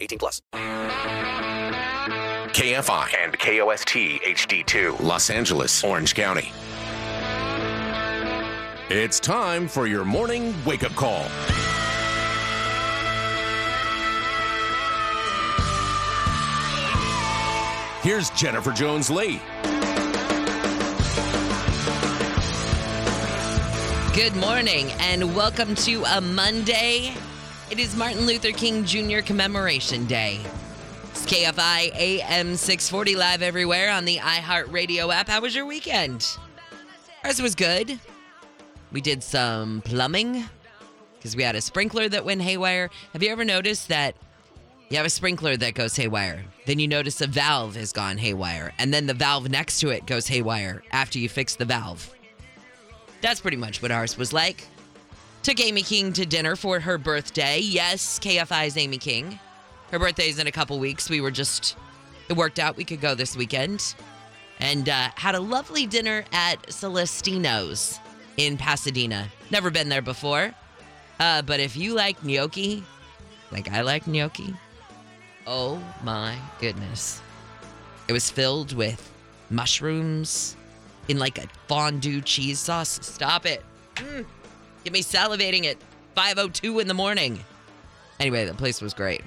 18 plus. KFI and KOST HD2, Los Angeles, Orange County. It's time for your morning wake up call. Here's Jennifer Jones Lee. Good morning and welcome to a Monday. It is Martin Luther King Jr. Commemoration Day. It's KFI AM 640 live everywhere on the iHeartRadio app. How was your weekend? Ours was good. We did some plumbing because we had a sprinkler that went haywire. Have you ever noticed that you have a sprinkler that goes haywire? Then you notice a valve has gone haywire, and then the valve next to it goes haywire after you fix the valve. That's pretty much what ours was like. Took Amy King to dinner for her birthday. Yes, KFI's Amy King. Her birthday's in a couple weeks. We were just, it worked out. We could go this weekend. And uh, had a lovely dinner at Celestino's in Pasadena. Never been there before. Uh, but if you like gnocchi, like I like gnocchi, oh my goodness. It was filled with mushrooms in like a fondue cheese sauce. Stop it. Mm. Get me salivating at 5:02 in the morning. Anyway, the place was great.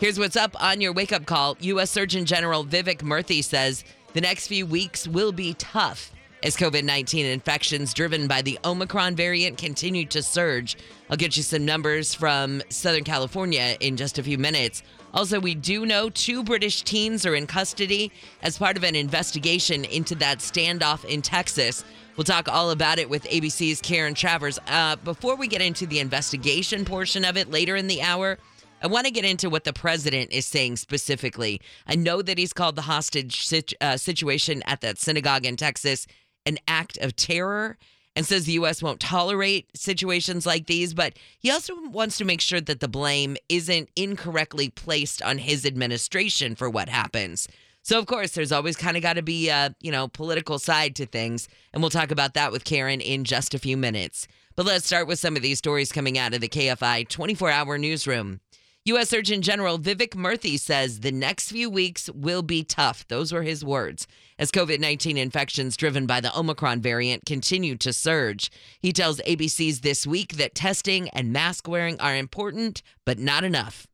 Here's what's up on your wake up call. U.S. Surgeon General Vivek Murthy says the next few weeks will be tough as COVID 19 infections driven by the Omicron variant continue to surge. I'll get you some numbers from Southern California in just a few minutes. Also, we do know two British teens are in custody as part of an investigation into that standoff in Texas. We'll talk all about it with ABC's Karen Travers. Uh, before we get into the investigation portion of it later in the hour, I want to get into what the president is saying specifically. I know that he's called the hostage situ- uh, situation at that synagogue in Texas an act of terror and says the U.S. won't tolerate situations like these, but he also wants to make sure that the blame isn't incorrectly placed on his administration for what happens. So, of course, there's always kind of got to be a, you know, political side to things. And we'll talk about that with Karen in just a few minutes. But let's start with some of these stories coming out of the KFI 24 hour newsroom. U.S. Surgeon General Vivek Murthy says the next few weeks will be tough. Those were his words. As COVID 19 infections driven by the Omicron variant continue to surge, he tells ABC's This Week that testing and mask wearing are important, but not enough.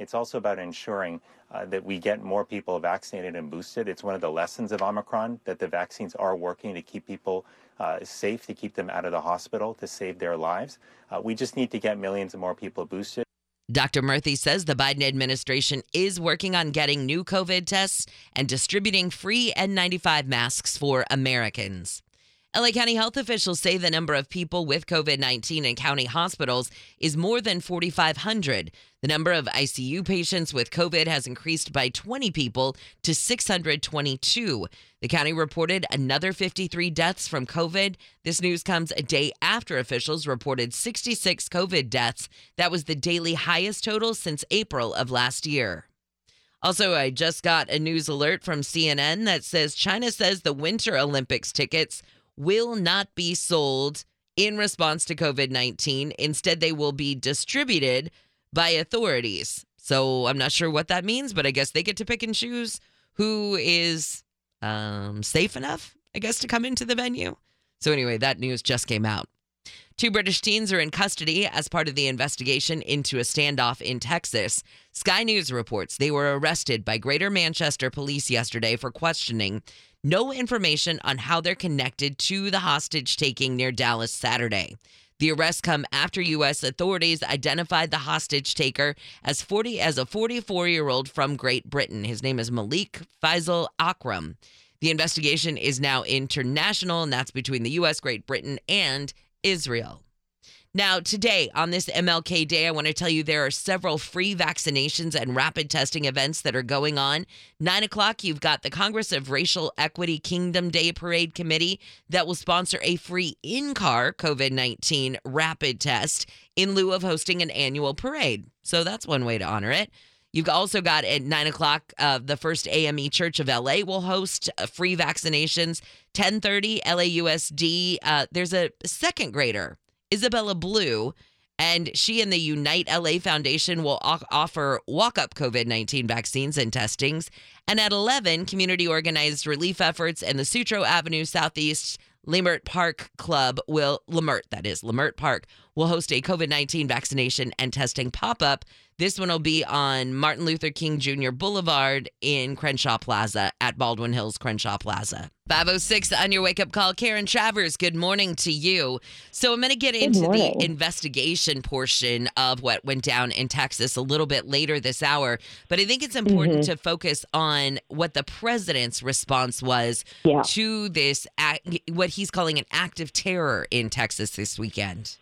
It's also about ensuring uh, that we get more people vaccinated and boosted. It's one of the lessons of Omicron that the vaccines are working to keep people uh, safe, to keep them out of the hospital, to save their lives. Uh, we just need to get millions more people boosted. Dr. Murthy says the Biden administration is working on getting new COVID tests and distributing free N95 masks for Americans. LA County health officials say the number of people with COVID 19 in county hospitals is more than 4,500. The number of ICU patients with COVID has increased by 20 people to 622. The county reported another 53 deaths from COVID. This news comes a day after officials reported 66 COVID deaths. That was the daily highest total since April of last year. Also, I just got a news alert from CNN that says China says the Winter Olympics tickets will not be sold in response to COVID 19. Instead, they will be distributed by authorities. So I'm not sure what that means, but I guess they get to pick and choose who is um, safe enough, I guess, to come into the venue. So, anyway, that news just came out. Two British teens are in custody as part of the investigation into a standoff in Texas. Sky News reports they were arrested by Greater Manchester police yesterday for questioning. No information on how they're connected to the hostage taking near Dallas Saturday. The arrests come after U.S. authorities identified the hostage taker as 40 as a 44 year old from Great Britain. His name is Malik Faisal Akram. The investigation is now international, and that's between the U.S., Great Britain, and Israel. Now, today on this MLK Day, I want to tell you there are several free vaccinations and rapid testing events that are going on. Nine o'clock, you've got the Congress of Racial Equity Kingdom Day Parade Committee that will sponsor a free in car COVID 19 rapid test in lieu of hosting an annual parade. So that's one way to honor it. You've also got at nine o'clock, uh, the First AME Church of LA will host uh, free vaccinations. Ten thirty, LAUSD. Uh, there's a second grader, Isabella Blue, and she and the Unite LA Foundation will o- offer walk-up COVID-19 vaccines and testings. And at eleven, community organized relief efforts and the Sutro Avenue Southeast Leimert Park Club will Leimert, that is Leimert Park, will host a COVID 19 vaccination and testing pop up. This one will be on Martin Luther King Jr. Boulevard in Crenshaw Plaza at Baldwin Hills Crenshaw Plaza. 506 on your wake up call. Karen Travers, good morning to you. So I'm going to get into the investigation portion of what went down in Texas a little bit later this hour, but I think it's important mm-hmm. to focus on what the president's response was Yeah. to this, what he's calling an act of terror in Texas this weekend.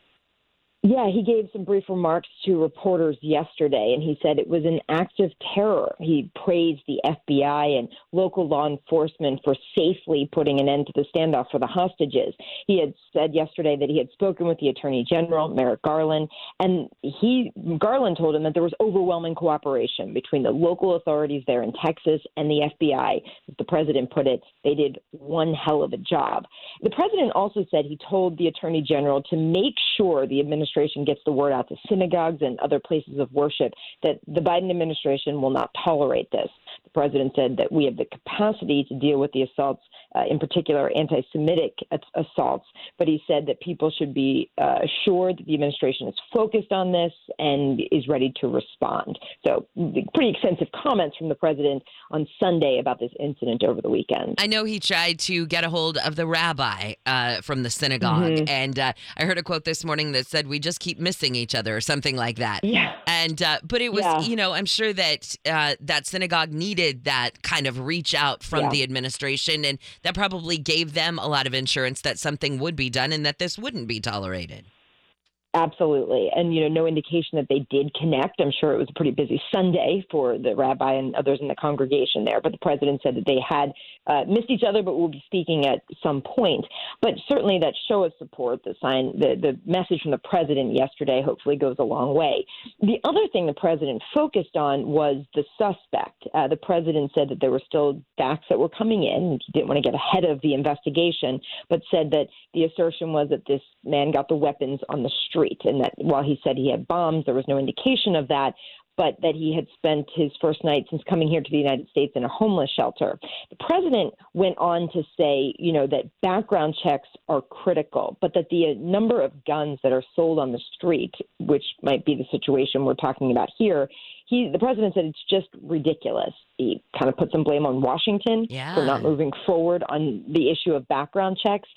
Yeah, he gave some brief remarks to reporters yesterday, and he said it was an act of terror. He praised the FBI and local law enforcement for safely putting an end to the standoff for the hostages. He had said yesterday that he had spoken with the Attorney General, Merrick Garland, and he Garland told him that there was overwhelming cooperation between the local authorities there in Texas and the FBI. As the president put it, they did one hell of a job. The president also said he told the Attorney General to make sure the administration gets the word out to synagogues and other places of worship that the Biden administration will not tolerate this. The president said that we have the capacity to deal with the assaults, uh, in particular anti Semitic assaults, but he said that people should be uh, assured that the administration is focused on this and is ready to respond. So, pretty extensive comments from the president on Sunday about this incident over the weekend. I know he tried to get a hold of the rabbi uh, from the synagogue, Mhm. and uh, I heard a quote this morning that said, "We just keep missing each other," or something like that. Yeah. And uh, but it was, Yeah. you know, I'm sure that uh, that synagogue needed that kind of reach out from Yeah. the administration, and that probably gave them a lot of insurance that something would be done and that this wouldn't be tolerated. Absolutely. And, you know, no indication that they did connect. I'm sure it was a pretty busy Sunday for the rabbi and others in the congregation there. But the president said that they had uh, missed each other, but will be speaking at some point. But certainly that show of support, the sign, the, the message from the president yesterday hopefully goes a long way. The other thing the president focused on was the suspect. Uh, the president said that there were still facts that were coming in. He didn't want to get ahead of the investigation, but said that the assertion was that this man got the weapons on the street, and that while he said he had bombs, there was no indication of that. But that he had spent his first night since coming here to the United States in a homeless shelter. The president went on to say, you know, that background checks are critical, but that the uh, number of guns that are sold on the street, which might be the situation we're talking about here, he, the president said it's just ridiculous. He kind of put some blame on Washington Yeah. for not moving forward on the issue of background checks.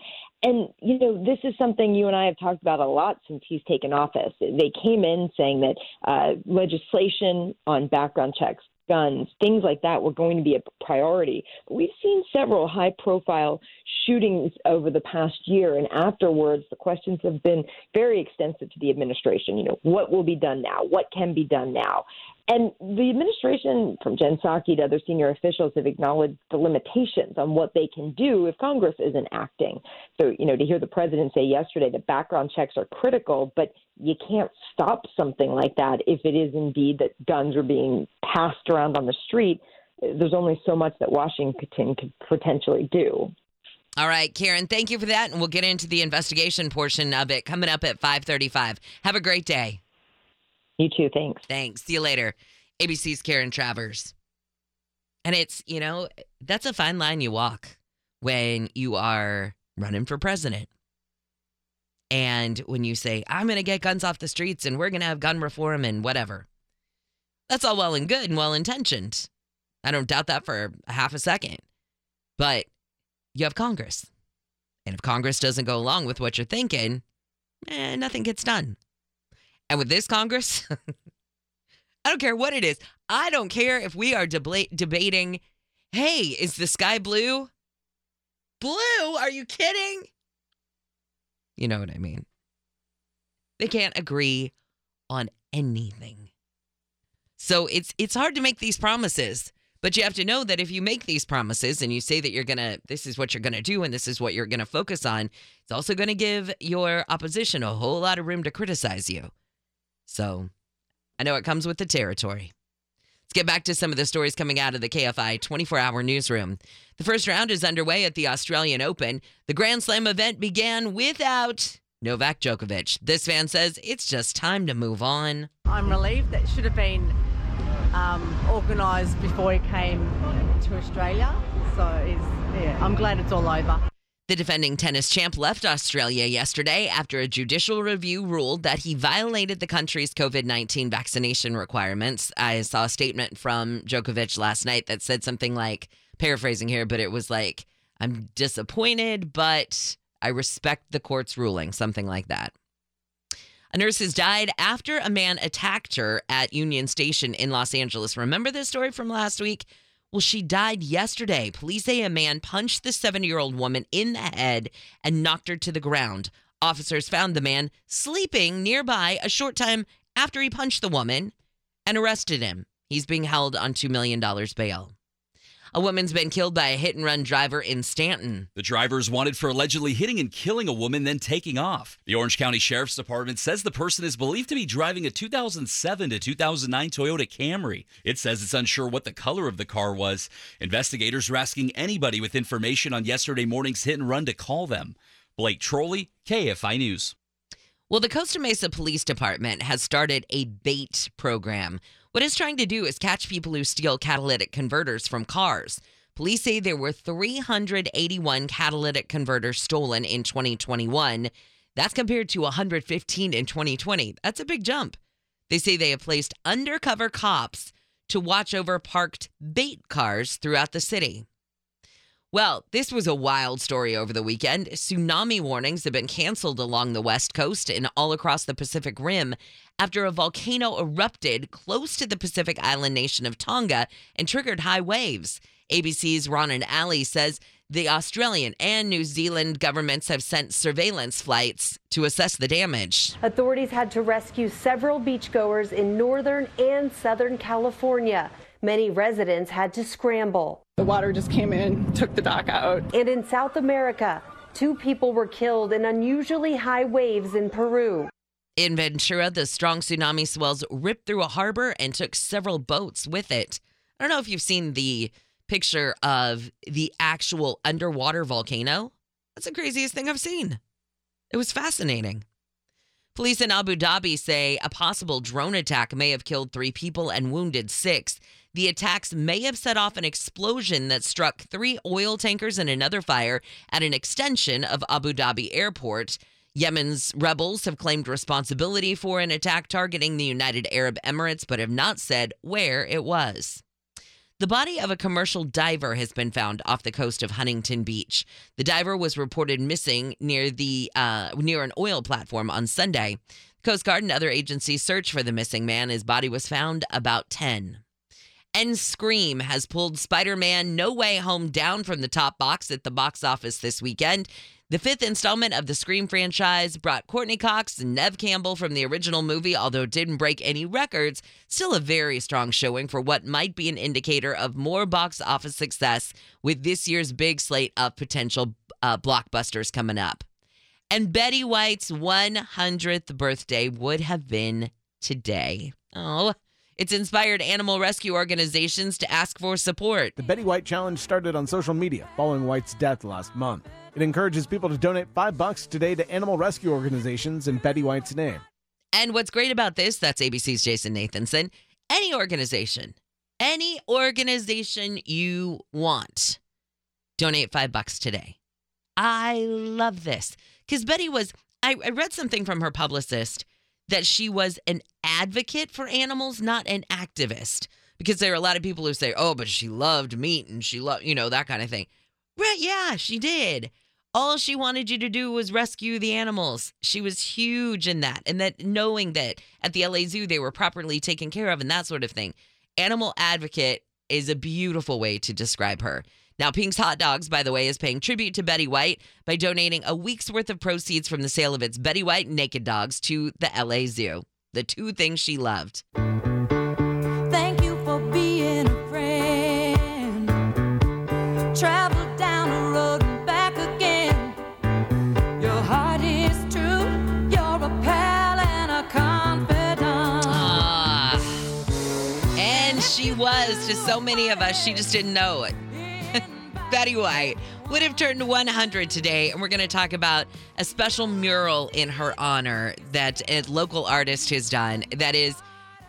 And, you know, this is something you and I have talked about a lot since he's taken office. They came in saying that uh, legislation on background checks, guns, things like that were going to be a priority. But we've seen several high profile shootings over the past year. And afterwards, the questions have been very extensive to the administration. You know, what will be done now? What can be done now? And the administration, from Jen Psaki to other senior officials, have acknowledged the limitations on what they can do if Congress isn't acting. So, you know, to hear the president say yesterday that background checks are critical, but you can't stop something like that if it is indeed that guns are being passed around on the street. There's only so much that Washington could potentially do. All right, Karen, thank you for that, and we'll get into the investigation portion of it coming up at 5:35. Have a great day. You too. Thanks. Thanks. See you later. ABC's Karen Travers. And it's, you know, that's a fine line you walk when you are running for president. And when you say, I'm going to get guns off the streets and we're going to have gun reform and whatever, that's all well and good and well intentioned. I don't doubt that for a half a second. But you have Congress. And if Congress doesn't go along with what you're thinking, eh, nothing gets done. And with this Congress, I don't care what it is. I don't care if we are debating, hey, is the sky blue? Blue? Are you kidding? You know what I mean. they can't agree on anything. So it's it's hard to make these promises, but you have to know that if you make these promises and you say that you're going to this is what you're going to do and this is what you're going to focus on, it's also going to give your opposition a whole lot of room to criticize you. So, I know it comes with the territory. Let's get back to some of the stories coming out of the KFI 24 hour newsroom. The first round is underway at the Australian Open. The Grand Slam event began without Novak Djokovic. This fan says it's just time to move on. I'm relieved that should have been um, organised before he came to Australia. So yeah, I'm glad it's all over. The defending tennis champ left Australia yesterday after a judicial review ruled that he violated the country's COVID 19 vaccination requirements. I saw a statement from Djokovic last night that said something like, paraphrasing here, but it was like, I'm disappointed, but I respect the court's ruling, something like that. A nurse has died after a man attacked her at Union Station in Los Angeles. Remember this story from last week? Well, she died yesterday. Police say a man punched the 70 year old woman in the head and knocked her to the ground. Officers found the man sleeping nearby a short time after he punched the woman and arrested him. He's being held on $2 million bail. A woman's been killed by a hit and run driver in Stanton. The driver is wanted for allegedly hitting and killing a woman, then taking off. The Orange County Sheriff's Department says the person is believed to be driving a 2007 to 2009 Toyota Camry. It says it's unsure what the color of the car was. Investigators are asking anybody with information on yesterday morning's hit and run to call them. Blake Trolley, KFI News. Well, the Costa Mesa Police Department has started a bait program. What it's trying to do is catch people who steal catalytic converters from cars. Police say there were 381 catalytic converters stolen in 2021. That's compared to 115 in 2020. That's a big jump. They say they have placed undercover cops to watch over parked bait cars throughout the city. Well, this was a wild story over the weekend. Tsunami warnings have been canceled along the West Coast and all across the Pacific Rim after a volcano erupted close to the Pacific island nation of Tonga and triggered high waves. ABC's Ronan Alley says the Australian and New Zealand governments have sent surveillance flights to assess the damage. Authorities had to rescue several beachgoers in northern and southern California. Many residents had to scramble. The water just came in, took the dock out. And in South America, two people were killed in unusually high waves in Peru. In Ventura, the strong tsunami swells ripped through a harbor and took several boats with it. I don't know if you've seen the picture of the actual underwater volcano. That's the craziest thing I've seen. It was fascinating. Police in Abu Dhabi say a possible drone attack may have killed three people and wounded six. The attacks may have set off an explosion that struck three oil tankers and another fire at an extension of Abu Dhabi airport. Yemen's rebels have claimed responsibility for an attack targeting the United Arab Emirates, but have not said where it was. The body of a commercial diver has been found off the coast of Huntington Beach. The diver was reported missing near the uh, near an oil platform on Sunday. Coast Guard and other agencies searched for the missing man. His body was found about 10. And Scream has pulled Spider Man No Way Home down from the top box at the box office this weekend. The fifth installment of the Scream franchise brought Courteney Cox and Neve Campbell from the original movie, although it didn't break any records. Still a very strong showing for what might be an indicator of more box office success with this year's big slate of potential uh, blockbusters coming up. And Betty White's 100th birthday would have been today. Oh, it's inspired animal rescue organizations to ask for support. The Betty White Challenge started on social media following White's death last month. It encourages people to donate five bucks today to animal rescue organizations in Betty White's name. And what's great about this, that's ABC's Jason Nathanson, any organization, any organization you want, donate five bucks today. I love this because Betty was, I, I read something from her publicist that she was an advocate for animals, not an activist. Because there are a lot of people who say, oh, but she loved meat and she loved, you know, that kind of thing. Right. Yeah, she did. All she wanted you to do was rescue the animals. She was huge in that. And that knowing that at the LA Zoo they were properly taken care of and that sort of thing. Animal advocate is a beautiful way to describe her. Now, Pink's Hot Dogs, by the way, is paying tribute to Betty White by donating a week's worth of proceeds from the sale of its Betty White Naked Dogs to the LA Zoo. The two things she loved. Thank you for being a friend. Travel down the road and back again. Your heart is true. You're a pal and a confidant. Ah. And she was to so many of us, she just didn't know it. Betty White would have turned 100 today, and we're going to talk about a special mural in her honor that a local artist has done. That is,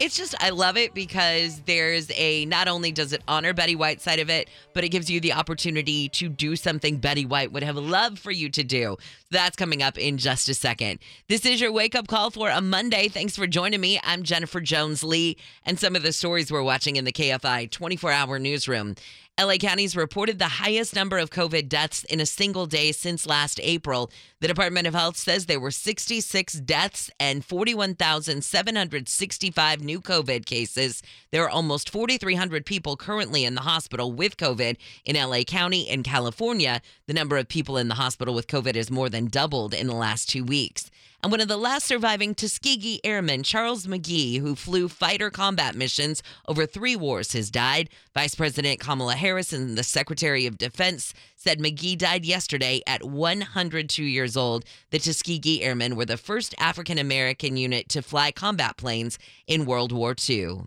it's just, I love it because there's a, not only does it honor Betty White side of it, but it gives you the opportunity to do something Betty White would have loved for you to do. That's coming up in just a second. This is your wake up call for a Monday. Thanks for joining me. I'm Jennifer Jones Lee, and some of the stories we're watching in the KFI 24 hour newsroom. LA County's reported the highest number of COVID deaths in a single day since last April. The Department of Health says there were 66 deaths and 41,765 new COVID cases. There are almost 4,300 people currently in the hospital with COVID in LA County. In California, the number of people in the hospital with COVID is more than doubled in the last two weeks. And one of the last surviving Tuskegee Airmen, Charles McGee, who flew fighter combat missions over three wars, has died. Vice President Kamala Harris and the Secretary of Defense said McGee died yesterday at 102 years old. The Tuskegee Airmen were the first African American unit to fly combat planes in World War II.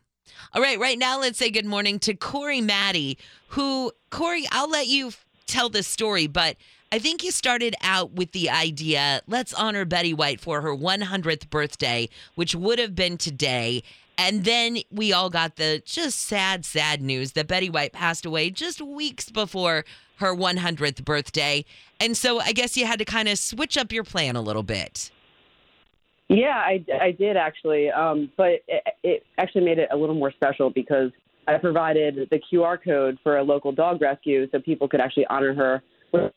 All right, right now, let's say good morning to Corie Mattie, who, Corie, I'll let you tell this story, but I think you started out with the idea let's honor Betty White for her 100th birthday, which would have been today. And then we all got the just sad, sad news that Betty White passed away just weeks before her 100th birthday. And so I guess you had to kind of switch up your plan a little bit. Yeah, I, I did actually, um, but it, it actually made it a little more special because I provided the QR code for a local dog rescue so people could actually honor her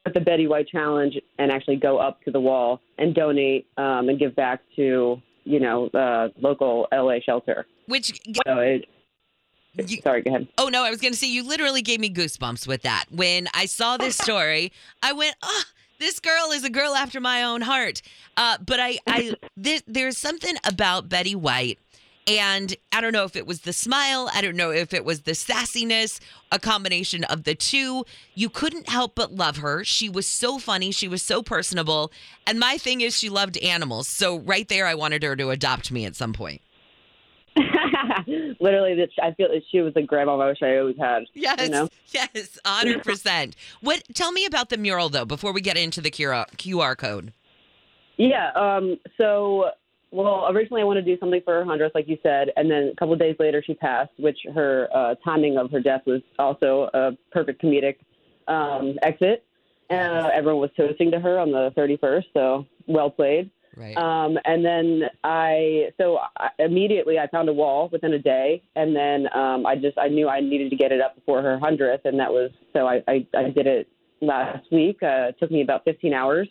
with the Betty White Challenge and actually go up to the wall and donate um, and give back to you know the local LA shelter. Which so it, sorry, go ahead. Oh no, I was going to say you literally gave me goosebumps with that. When I saw this story, I went, "Oh, this girl is a girl after my own heart." Uh, but I, I, there, there's something about Betty White, and I don't know if it was the smile, I don't know if it was the sassiness, a combination of the two. You couldn't help but love her. She was so funny, she was so personable, and my thing is she loved animals. So right there, I wanted her to adopt me at some point. Literally, that I feel that she was the grandma I wish I always had. Yes, you know? yes, hundred percent. What? Tell me about the mural though. Before we get into the QR QR code. Yeah. Um. So, well, originally I wanted to do something for her hundredth, like you said, and then a couple of days later she passed, which her uh, timing of her death was also a perfect comedic um, exit. Uh, everyone was toasting to her on the 31st, so well played. Right. Um, and then I, so I, immediately I found a wall within a day, and then um, I just I knew I needed to get it up before her hundredth, and that was so I, I I did it last week. Uh, it took me about 15 hours,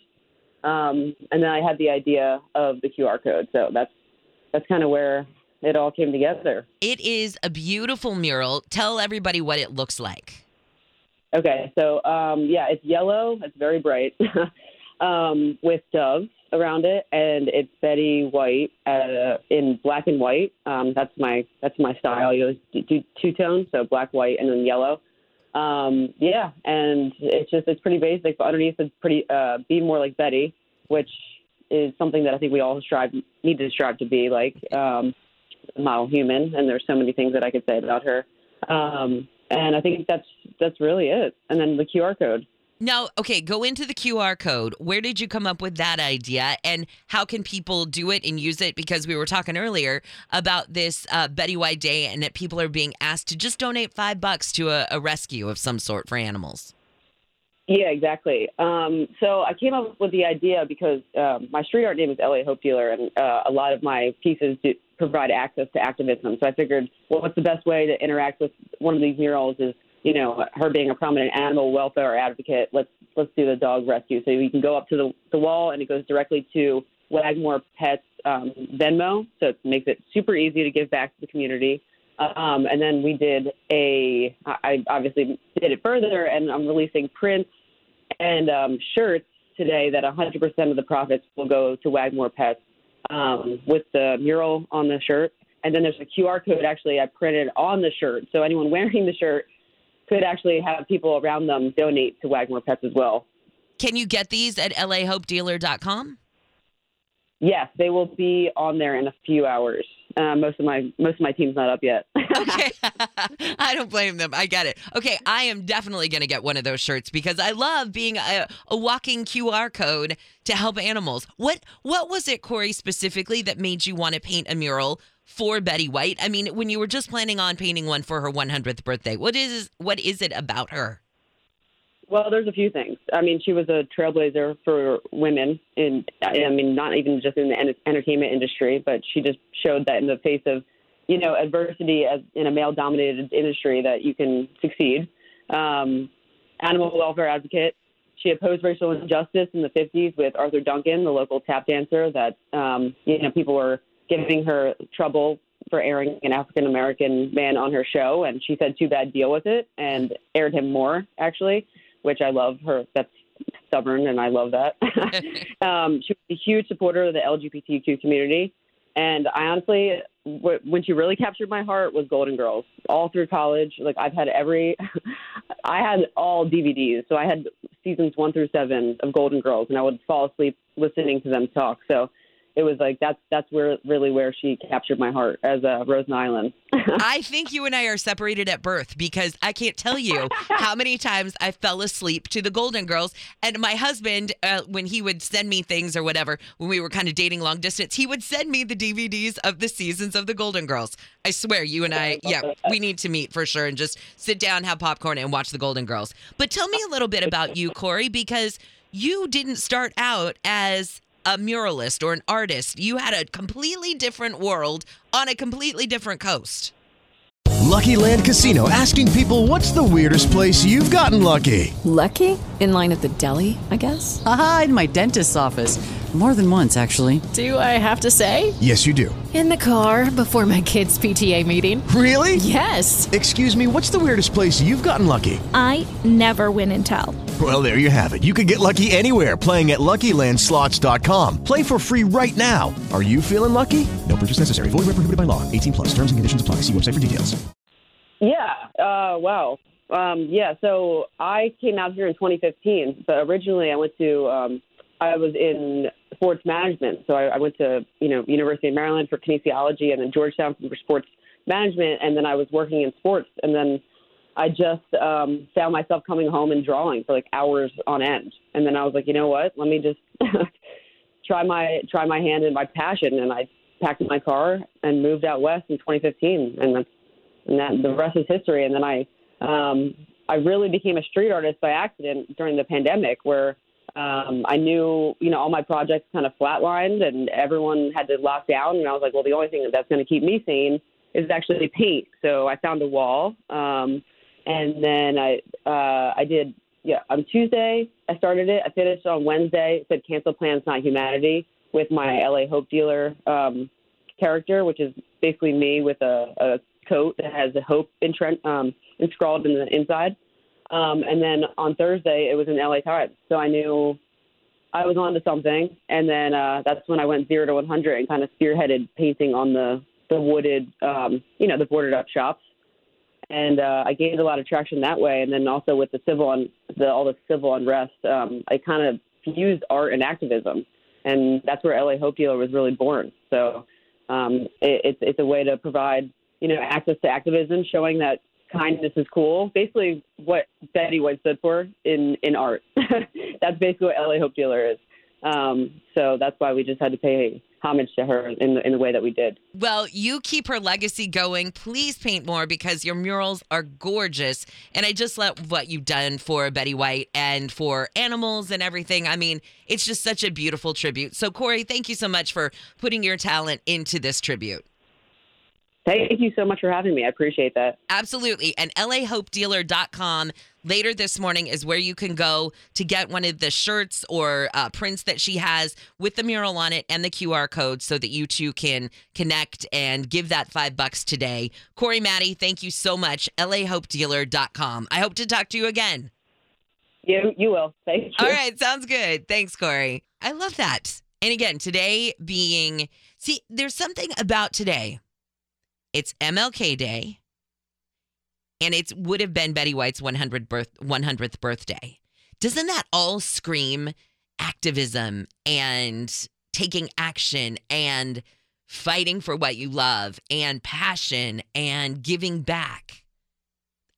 um, and then I had the idea of the QR code. So that's that's kind of where it all came together. It is a beautiful mural. Tell everybody what it looks like. Okay, so um, yeah, it's yellow. It's very bright, um, with doves around it, and it's Betty White uh, in black and white. Um, that's my that's my style. You always do two tone, so black, white, and then yellow. Um, yeah, and it's just it's pretty basic, but underneath it's pretty uh, be more like Betty, which is something that I think we all strive need to strive to be like um, model human. And there's so many things that I could say about her. Um, and I think that's that's really it. And then the QR code. Now, okay, go into the QR code. Where did you come up with that idea, and how can people do it and use it? Because we were talking earlier about this uh, Betty White Day, and that people are being asked to just donate five bucks to a, a rescue of some sort for animals. Yeah, exactly. Um, so I came up with the idea because um, my street art name is LA Hope Dealer, and uh, a lot of my pieces do provide access to activism. So I figured, well, what's the best way to interact with one of these murals is you know, her being a prominent animal welfare advocate, let's let's do the dog rescue. So you can go up to the, the wall and it goes directly to Wagmor Pets um, Venmo. So it makes it super easy to give back to the community. Um, and then we did a, I obviously did it further, and I'm releasing prints and um, shirts today that 100% of the profits will go to Wagmor Pets um, with the mural on the shirt. And then there's a QR code actually I printed on the shirt. So anyone wearing the shirt could actually have people around them donate to Wagmor Pets as well. Can you get these at lahopedealer.com? Yes, they will be on there in a few hours. Uh, most of my most of my team's not up yet. okay. I don't blame them. I get it. Okay, I am definitely going to get one of those shirts because I love being a, a walking QR code to help animals. What what was it, Corie, specifically that made you want to paint a mural for Betty White? I mean, when you were just planning on painting one for her 100th birthday, what is what is it about her? Well, there's a few things. I mean, she was a trailblazer for women and I mean, not even just in the entertainment industry, but she just showed that in the face of, you know, adversity as in a male dominated industry that you can succeed. Um, animal welfare advocate. She opposed racial injustice in the 50s with Arthur Duncan, the local tap dancer that, um, you know, people were giving her trouble for airing an African American man on her show. And she said, too bad, deal with it, and aired him more, actually which I love her. That's stubborn, and I love that. um, she was a huge supporter of the LGBTQ community, and I honestly, w- when she really captured my heart, was Golden Girls. All through college, like I've had every, I had all DVDs, so I had seasons one through seven of Golden Girls, and I would fall asleep listening to them talk. So it was like that's that's where really where she captured my heart as uh, Rose Nylund. I think you and I are separated at birth because I can't tell you how many times I fell asleep to the Golden Girls. And my husband, uh, when he would send me things or whatever, when we were kind of dating long distance, he would send me the DVDs of the seasons of the Golden Girls. I swear, you and I, yeah, we need to meet for sure and just sit down, have popcorn, and watch the Golden Girls. But tell me a little bit about you, Corie, because you didn't start out as a muralist or an artist. You had a completely different world on a completely different coast. Lucky Land Casino asking people what's the weirdest place you've gotten lucky? Lucky? In line at the deli, I guess? Aha, in my dentist's office. More than once, actually. Do I have to say? Yes, you do. In the car before my kids' PTA meeting. Really? Yes. Excuse me, what's the weirdest place you've gotten lucky? I never win and tell. Well, there you have it. You can get lucky anywhere playing at LuckyLandSlots.com. Play for free right now. Are you feeling lucky? No purchase necessary. Void where prohibited by law. 18 plus. Terms and conditions apply. See website for details. Yeah. Uh, wow. Um, yeah. So I came out here in 2015, but originally I went to um, I was in sports management. So I, I went to you know University of Maryland for kinesiology, and then Georgetown for sports management, and then I was working in sports, and then I just um, found myself coming home and drawing for like hours on end, and then I was like, you know what? Let me just try my try my hand in my passion, and I packed my car and moved out west in 2015, and that's and that the rest is history. And then I um, I really became a street artist by accident during the pandemic, where um, I knew you know all my projects kind of flatlined and everyone had to lock down, and I was like, well, the only thing that's going to keep me sane is actually paint. So I found a wall, um, and then I uh, I did yeah on Tuesday I started it. I finished on Wednesday. It said cancel plans, not humanity, with my LA Hope dealer um, character, which is basically me with a, a coat that has a hope entren- um, inscrawled in the inside. Um, and then on Thursday, it was in LA Times. So I knew I was onto something. And then uh, that's when I went zero to 100 and kind of spearheaded painting on the, the wooded, um, you know, the boarded up shops. And uh, I gained a lot of traction that way. And then also with the civil un- the, all the civil unrest, um, I kind of fused art and activism. And that's where LA Hope Dealer was really born. So um, it, it's, it's a way to provide you know, access to activism, showing that kindness is cool. Basically, what Betty White stood for in in art. that's basically what LA Hope Dealer is. Um, so that's why we just had to pay homage to her in the, in the way that we did. Well, you keep her legacy going. Please paint more because your murals are gorgeous. And I just love what you've done for Betty White and for animals and everything. I mean, it's just such a beautiful tribute. So, Corie, thank you so much for putting your talent into this tribute. Thank you so much for having me. I appreciate that. Absolutely. And LAHopeDealer.com. later this morning is where you can go to get one of the shirts or uh, prints that she has with the mural on it and the QR code so that you two can connect and give that five bucks today. Corie Mattie, thank you so much. LAHopeDealer.com. I hope to talk to you again. You, you will. Thank you. All right, sounds good. Thanks, Corie. I love that. And again, today being, see, there's something about today. It's MLK Day, and it would have been Betty White's 100 birth, 100th birthday. Doesn't that all scream activism and taking action and fighting for what you love and passion and giving back?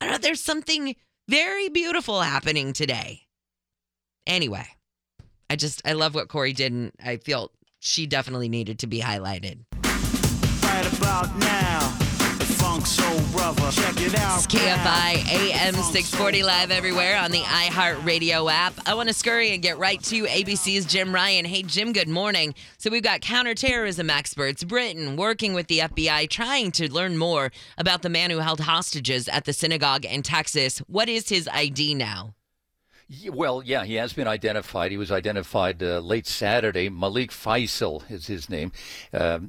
I don't know, there's something very beautiful happening today. Anyway, I just I love what Corie did, and I feel she definitely needed to be highlighted. Right about now, the funk soul brother. Check it out. It's KFI AM 640 live everywhere on the iHeartRadio app. I want to scurry and get right to ABC's Jim Ryan. Hey, Jim, good morning. So we've got counterterrorism experts, Britain, working with the FBI, trying to learn more about the man who held hostages at the synagogue in Texas. What is his ID now? Well, yeah, he has been identified. He was identified uh, late Saturday. Malik Faisal is his name.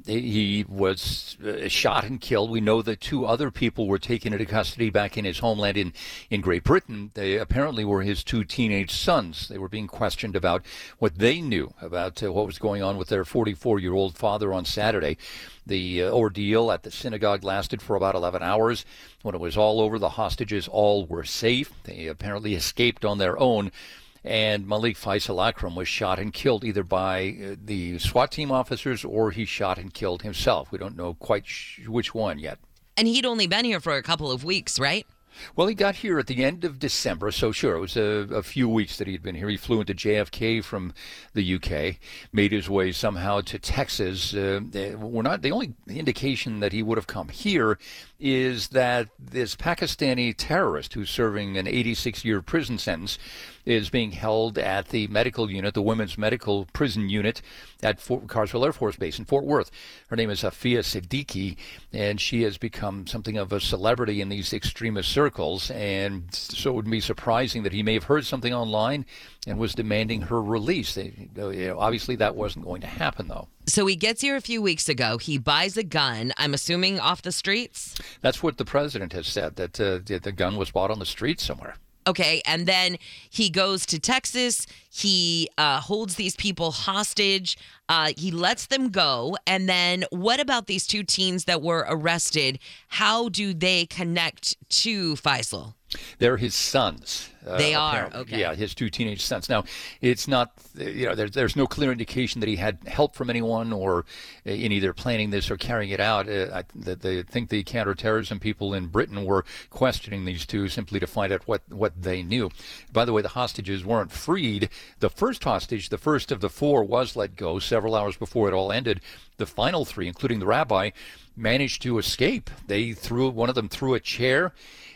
He he was uh, shot and killed. We know that two other people were taken into custody back in his homeland in, in Great Britain. They apparently were his two teenage sons. They were being questioned about what they knew about uh, what was going on with their 44 year old father on Saturday. The uh, ordeal at the synagogue lasted for about 11 hours. When it was all over, the hostages all were safe. They apparently escaped on their own. And Malik Faisal Akram was shot and killed either by uh, the SWAT team officers or he shot and killed himself. We don't know quite which one yet. And he'd only been here for a couple of weeks, right? Well, he got here at the end of December, so sure, it was a, a few weeks that he'd been here. He flew into JFK from the UK, made his way somehow to Texas. Uh, we're not the only indication that he would have come here is that this Pakistani terrorist who's serving an 86-year prison sentence is being held at the medical unit, the women's medical prison unit at Fort Carswell Air Force Base in Fort Worth. Her name is Aafia Siddiqui, and she has become something of a celebrity in these extremist circles. And so it wouldn't be surprising that he may have heard something online and was demanding her release. They, you know, obviously, that wasn't going to happen, though. So he gets here a few weeks ago. He buys a gun, I'm assuming off the streets. That's what the president has said that uh, the the gun was bought on the street somewhere. Okay, and then he goes to Texas. He uh, holds these people hostage. Uh, he lets them go. And then, what about these two teens that were arrested? How do they connect to Faisal? They're his sons. uh, They are, okay. Yeah, his two teenage sons. Now, it's not, uh, you know, there's, there's no clear indication that he had help from anyone or uh, in either planning this or carrying it out. Uh, I that they think the counterterrorism people in Britain were questioning these two simply to find out what, what they knew. By the way, the hostages weren't freed. The first hostage, the first of the four, was let go several hours before it all ended. The final three, including the rabbi, managed to escape. They threw one of them threw a chair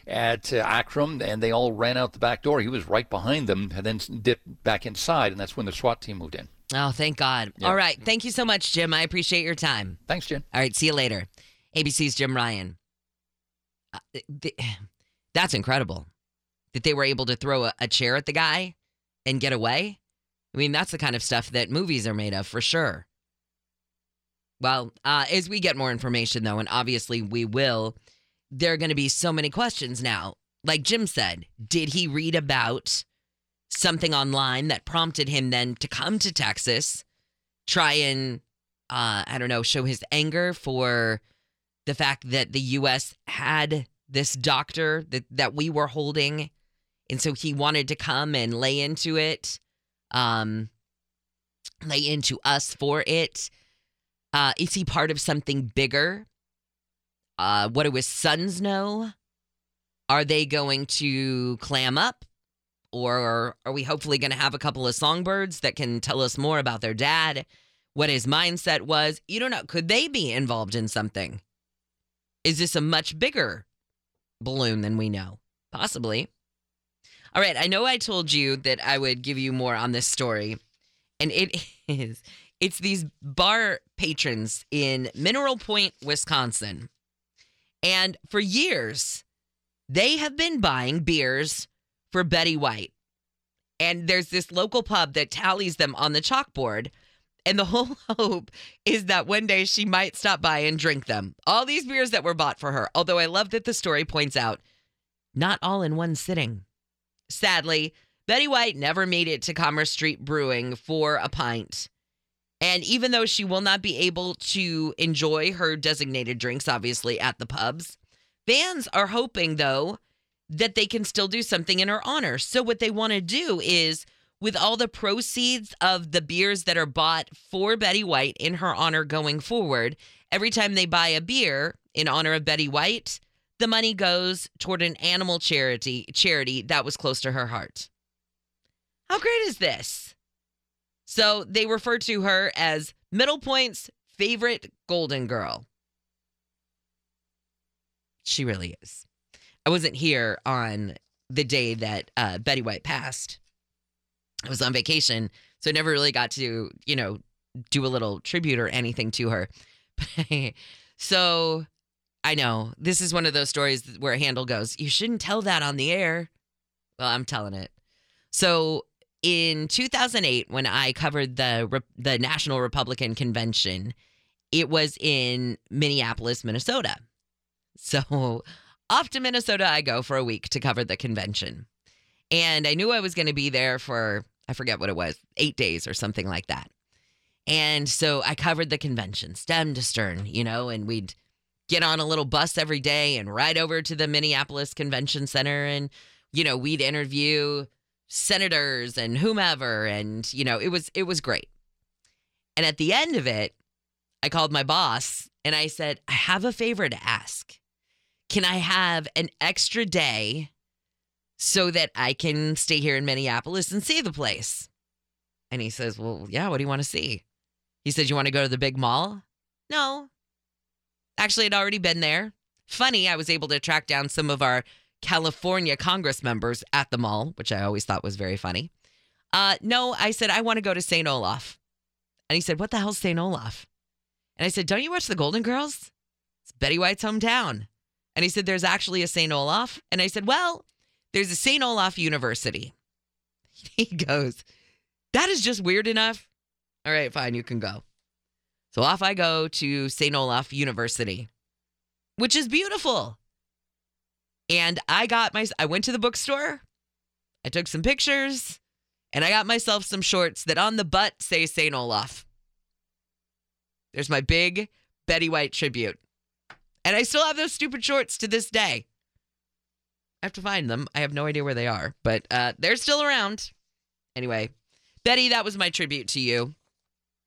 at uh, Akram, and they all ran out the back door. He was right behind them, and then dipped back inside, and that's when the SWAT team moved in. Oh, thank God. Yeah. All right. Thank you so much, Jim. I appreciate your time. Thanks, Jim. All right. See you later. ABC's Jim Ryan. Uh, th- that's incredible that they were able to throw a, a chair at the guy and get away. I mean, that's the kind of stuff that movies are made of for sure. Well, uh, as we get more information, though, and obviously we will, there are going to be so many questions now. Like Jim said, did he read about something online that prompted him then to come to Texas, try and, uh, I don't know, show his anger for the fact that the U.S. had this doctor that, that we were holding. And so he wanted to come and lay into it, um, lay into us for it. Uh, is he part of something bigger? Uh, what do his sons know? Are they going to clam up? Or are we hopefully going to have a couple of songbirds that can tell us more about their dad, what his mindset was? You don't know. Could they be involved in something? Is this a much bigger balloon than we know? Possibly. All right. I know I told you that I would give you more on this story, and it is it's these bar patrons in Mineral Point, Wisconsin. And for years, they have been buying beers for Betty White. And there's this local pub that tallies them on the chalkboard. And the whole hope is that one day she might stop by and drink them. All these beers that were bought for her. Although I love that the story points out not all in one sitting. Sadly, Betty White never made it to Commerce Street Brewing for a pint. And even though she will not be able to enjoy her designated drinks, obviously, at the pubs, fans are hoping, though, that they can still do something in her honor. So, what they want to do is, with all the proceeds of the beers that are bought for Betty White in her honor going forward, every time they buy a beer in honor of Betty White, the money goes toward an animal charity charity that was close to her heart. How great is this? So they refer to her as Middle Point's favorite golden girl. She really is. I wasn't here on the day that uh, Betty White passed. I was on vacation, so I never really got to, you know, do a little tribute or anything to her. so I know this is one of those stories where a handle goes, you shouldn't tell that on the air. Well, I'm telling it. So in 2008, when I covered the the National Republican Convention, it was in Minneapolis, Minnesota. So off to Minnesota I go for a week to cover the convention. And I knew I was going to be there for, I forget what it was, eight days or something like that. And so I covered the convention, stem to stern, you know, and we'd get on a little bus every day and ride over to the Minneapolis Convention Center. And, you know, we'd interview senators and whomever. And, you know, it was, it was great. And at the end of it, I called my boss and I said, I have a favor to ask. Can I have an extra day so that I can stay here in Minneapolis and see the place? And he says, Well, yeah, what do you want to see? He says, You want to go to the big mall? No. Actually, I'd already been there. Funny, I was able to track down some of our California Congress members at the mall, which I always thought was very funny. Uh, no, I said, I want to go to St. Olaf. And he said, What the hell's St. Olaf? And I said, Don't you watch the Golden Girls? It's Betty White's hometown. And he said, There's actually a St. Olaf. And I said, Well, there's a St. Olaf University. He goes, That is just weird enough. All right, fine, you can go. So off I go to St. Olaf University, which is beautiful. And I got my, I went to the bookstore, I took some pictures, and I got myself some shorts that on the butt say St. Olaf. There's my big Betty White tribute. And I still have those stupid shorts to this day. I have to find them. I have no idea where they are, but uh, they're still around. Anyway, Betty, that was my tribute to you.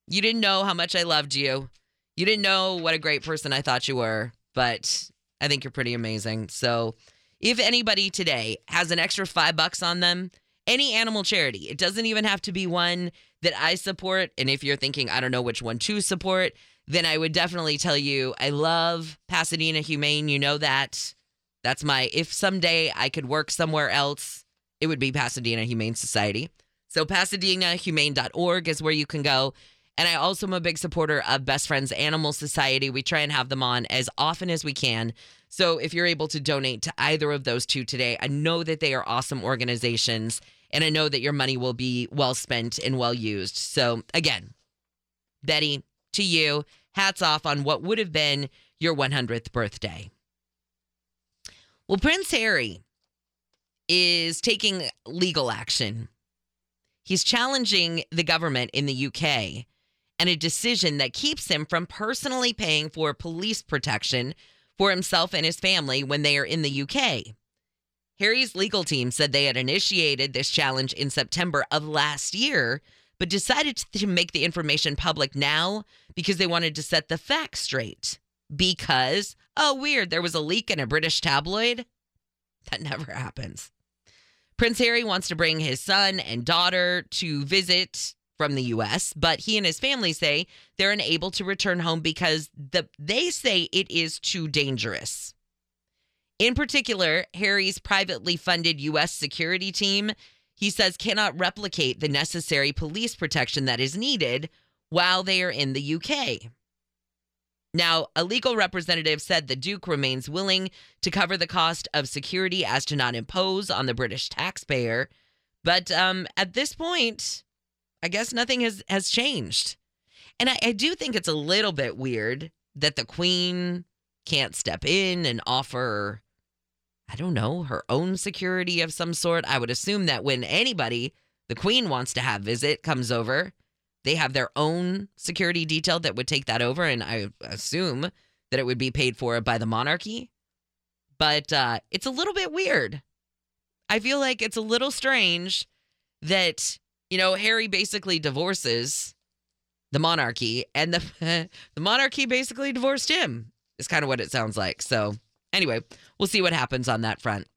You didn't know how much I loved you. You didn't know what a great person I thought you were, but I think you're pretty amazing. So, if anybody today has an extra five bucks on them, any animal charity, it doesn't even have to be one that I support. And if you're thinking, I don't know which one to support, then I would definitely tell you I love Pasadena Humane. You know that. That's my, if someday I could work somewhere else, it would be Pasadena Humane Society. So, PasadenaHumane.org is where you can go. And I also am a big supporter of Best Friends Animal Society. We try and have them on as often as we can. So if you're able to donate to either of those two today, I know that they are awesome organizations and I know that your money will be well spent and well used. So again, Betty, to you, hats off on what would have been your 100th birthday. Well, Prince Harry is taking legal action. He's challenging the government in the UK and a decision that keeps him from personally paying for police protection for himself and his family when they are in the UK. Harry's legal team said they had initiated this challenge in September of last year, but decided to make the information public now because they wanted to set the facts straight. Because, oh, weird, there was a leak in a British tabloid? That never happens. Prince Harry wants to bring his son and daughter to visit from the US, but he and his family say they're unable to return home because the they say it is too dangerous. In particular, Harry's privately funded US security team, he says cannot replicate the necessary police protection that is needed while they are in the UK. Now, a legal representative said the Duke remains willing to cover the cost of security as to not impose on the British taxpayer. But um, at this point, I guess nothing has, has changed. And I, I do think it's a little bit weird that the Queen can't step in and offer, I don't know, her own security of some sort. I would assume that when anybody the Queen wants to have visit comes over, they have their own security detail that would take that over, and I assume that it would be paid for by the monarchy. But uh, it's a little bit weird. I feel like it's a little strange that you know Harry basically divorces the monarchy, and the the monarchy basically divorced him. Is kind of what it sounds like. So anyway, we'll see what happens on that front.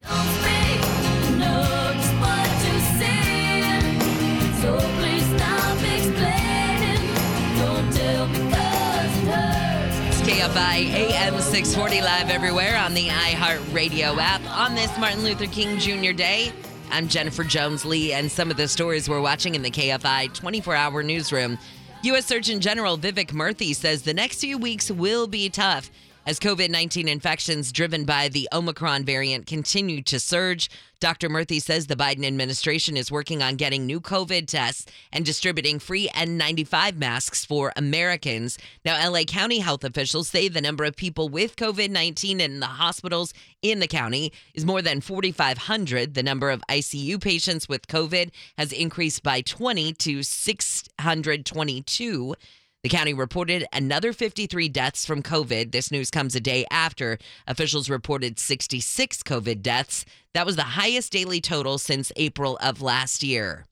KFI AM 640 live everywhere on the iHeartRadio app on this Martin Luther King Jr. Day. I'm Jennifer Jones Lee, and some of the stories we're watching in the KFI 24 hour newsroom. U.S. Surgeon General Vivek Murthy says the next few weeks will be tough as COVID 19 infections driven by the Omicron variant continue to surge. Dr. Murthy says the Biden administration is working on getting new COVID tests and distributing free N95 masks for Americans. Now, LA County health officials say the number of people with COVID 19 in the hospitals in the county is more than 4,500. The number of ICU patients with COVID has increased by 20 to 622. The county reported another 53 deaths from COVID. This news comes a day after officials reported 66 COVID deaths. That was the highest daily total since April of last year.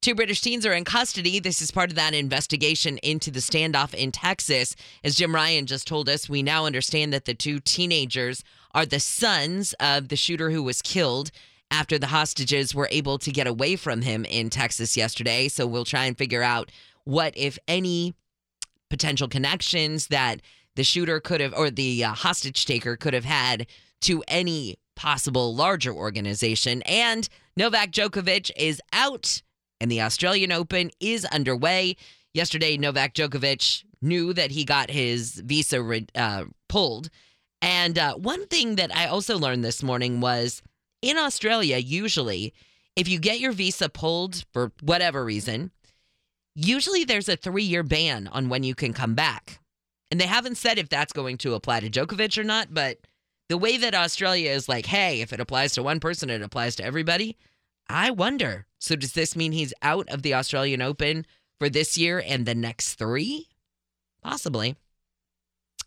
Two British teens are in custody. This is part of that investigation into the standoff in Texas. As Jim Ryan just told us, we now understand that the two teenagers are the sons of the shooter who was killed after the hostages were able to get away from him in Texas yesterday. So we'll try and figure out what, if any, potential connections that the shooter could have or the uh, hostage taker could have had to any possible larger organization. And Novak Djokovic is out and the Australian Open is underway. Yesterday, Novak Djokovic knew that he got his visa re- uh, pulled. And uh, one thing that I also learned this morning was in Australia, usually, if you get your visa pulled for whatever reason, usually there's a three year ban on when you can come back. And they haven't said if that's going to apply to Djokovic or not, but the way that Australia is like, hey, if it applies to one person, it applies to everybody. I wonder. So, does this mean he's out of the Australian Open for this year and the next three? Possibly.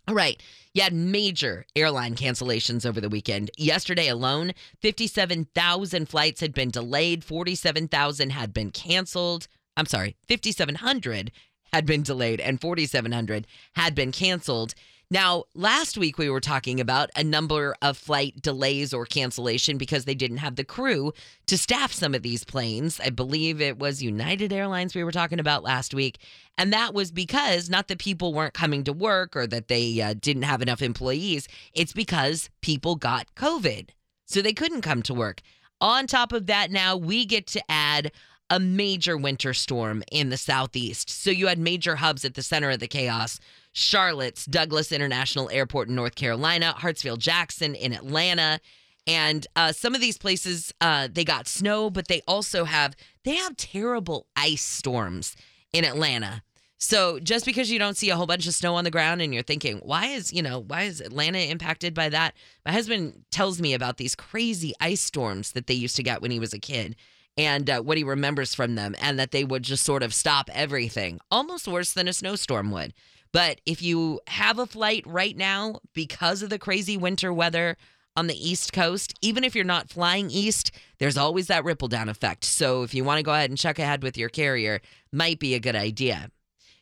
All right. You had major airline cancellations over the weekend. Yesterday alone, 57,000 flights had been delayed, 47,000 had been canceled. I'm sorry, 5,700 had been delayed and 4,700 had been canceled. Now, last week we were talking about a number of flight delays or cancellation because they didn't have the crew to staff some of these planes. I believe it was United Airlines we were talking about last week. And that was because not that people weren't coming to work or that they uh, didn't have enough employees, it's because people got COVID. So they couldn't come to work. On top of that, now we get to add a major winter storm in the southeast. So you had major hubs at the center of the chaos. Charlotte's Douglas International Airport in North Carolina, Hartsfield Jackson in Atlanta. And uh, some of these places, uh, they got snow, but they also have they have terrible ice storms in Atlanta. So just because you don't see a whole bunch of snow on the ground and you're thinking, why is you know why is Atlanta impacted by that? My husband tells me about these crazy ice storms that they used to get when he was a kid and uh, what he remembers from them, and that they would just sort of stop everything, almost worse than a snowstorm would. But if you have a flight right now because of the crazy winter weather on the East Coast, even if you're not flying east, there's always that ripple down effect. So if you want to go ahead and check ahead with your carrier, might be a good idea.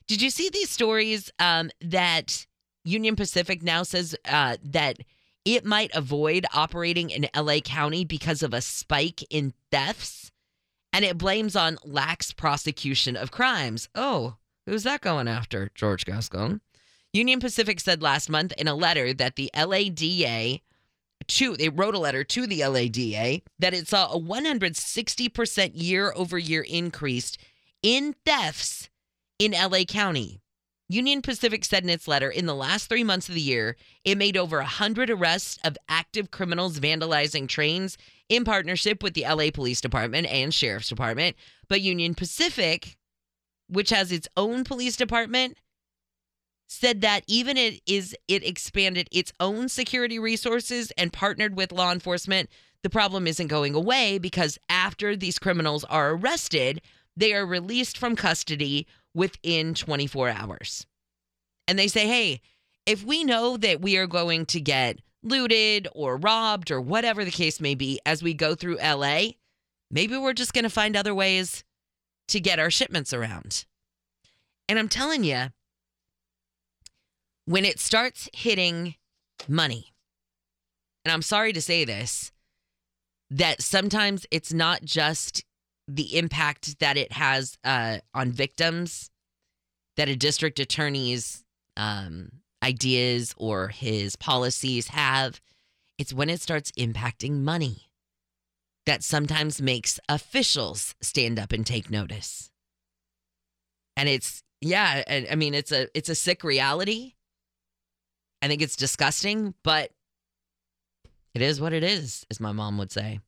Did you see these stories um, that Union Pacific now says uh, that it might avoid operating in LA County because of a spike in thefts? And it blames on lax prosecution of crimes. Oh, who's that going after? George Gascon. Union Pacific said last month in a letter that the LADA to they wrote a letter to the LADA that it saw a 160% year over year increase in thefts in LA County. Union Pacific said in its letter in the last three months of the year, it made over 100 arrests of active criminals vandalizing trains in partnership with the LA Police Department and Sheriff's Department. But Union Pacific, which has its own police department, said that even it is it expanded its own security resources and partnered with law enforcement, the problem isn't going away because after these criminals are arrested, they are released from custody within 24 hours. And they say, "Hey, if we know that we are going to get looted or robbed or whatever the case may be as we go through LA, maybe we're just going to find other ways to get our shipments around." And I'm telling you, when it starts hitting money, and I'm sorry to say this, that sometimes it's not just the impact that it has uh, on victims, that a district attorney's um, ideas or his policies have. It's when it starts impacting money that sometimes makes officials stand up and take notice. And it's yeah, I, I mean it's a it's a sick reality. I think it's disgusting, but it is what it is, as my mom would say.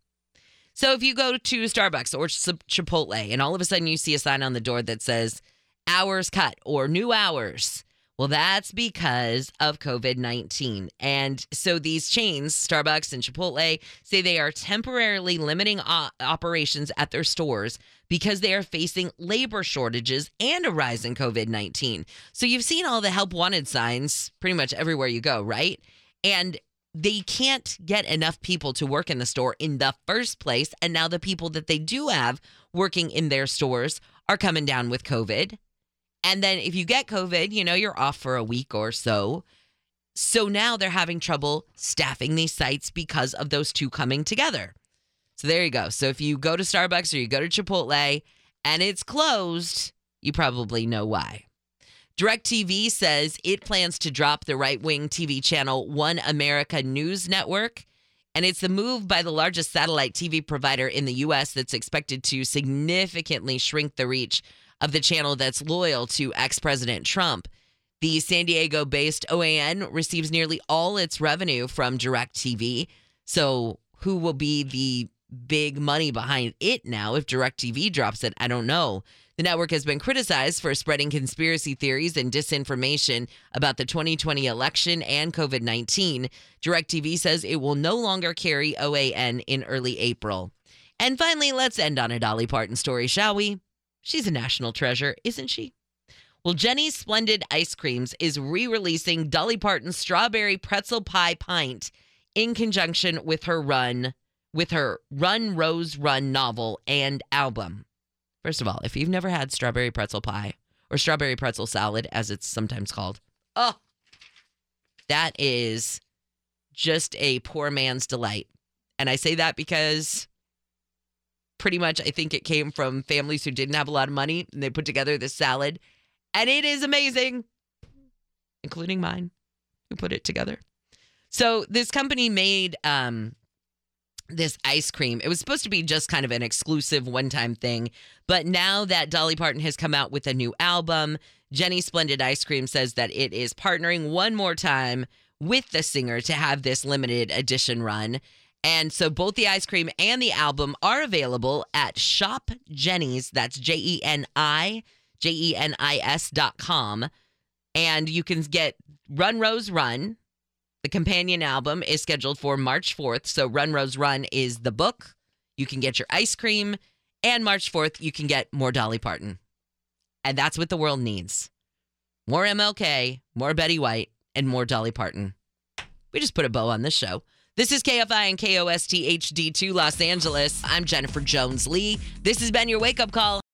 So if you go to Starbucks or Chipotle and all of a sudden you see a sign on the door that says hours cut or new hours, well, that's because of COVID 19. And so these chains, Starbucks and Chipotle, say they are temporarily limiting operations at their stores because they are facing labor shortages and a rise in COVID 19. So you've seen all the help wanted signs pretty much everywhere you go, right? And they can't get enough people to work in the store in the first place. And now the people that they do have working in their stores are coming down with COVID. And then if you get COVID, you know, you're off for a week or so. So now they're having trouble staffing these sites because of those two coming together. So there you go. So if you go to Starbucks or you go to Chipotle and it's closed, you probably know why. DirecTV says it plans to drop the right wing TV channel One America News Network. And it's the move by the largest satellite TV provider in the U.S. that's expected to significantly shrink the reach of the channel that's loyal to ex President Trump. The San Diego based OAN receives nearly all its revenue from DirecTV. So, who will be the big money behind it now if DirecTV drops it? I don't know. The network has been criticized for spreading conspiracy theories and disinformation about the 2020 election and COVID 19. DirecTV says it will no longer carry OAN in early April. And finally, let's end on a Dolly Parton story, shall we? She's a national treasure, isn't she? Well, Jeni's Splendid Ice Creams is re releasing Dolly Parton's Strawberry Pretzel Pie Pint in conjunction with her run, with her Run Rose Run novel and album. First of all, if you've never had strawberry pretzel pie or strawberry pretzel salad, as it's sometimes called, oh, that is just a poor man's delight. And I say that because pretty much I think it came from families who didn't have a lot of money and they put together this salad. And it is amazing, including mine, who put it together. So this company made um, this ice cream. It was supposed to be just kind of an exclusive one time thing. But now that Dolly Parton has come out with a new album, Jeni Splendid Ice Cream says that it is partnering one more time with the singer to have this limited edition run. And so both the ice cream and the album are available at Shop Jeni's. That's J E N I, J E N I S dot com. And you can get Run Rose Run, the companion album is scheduled for March 4th. So Run Rose Run is the book. You can get your ice cream. And March 4th, you can get more Dolly Parton. And that's what the world needs more MLK, more Betty White, and more Dolly Parton. We just put a bow on this show. This is KFI and KOST HD2 Los Angeles. I'm Jennifer Jones Lee. This has been your wake up call.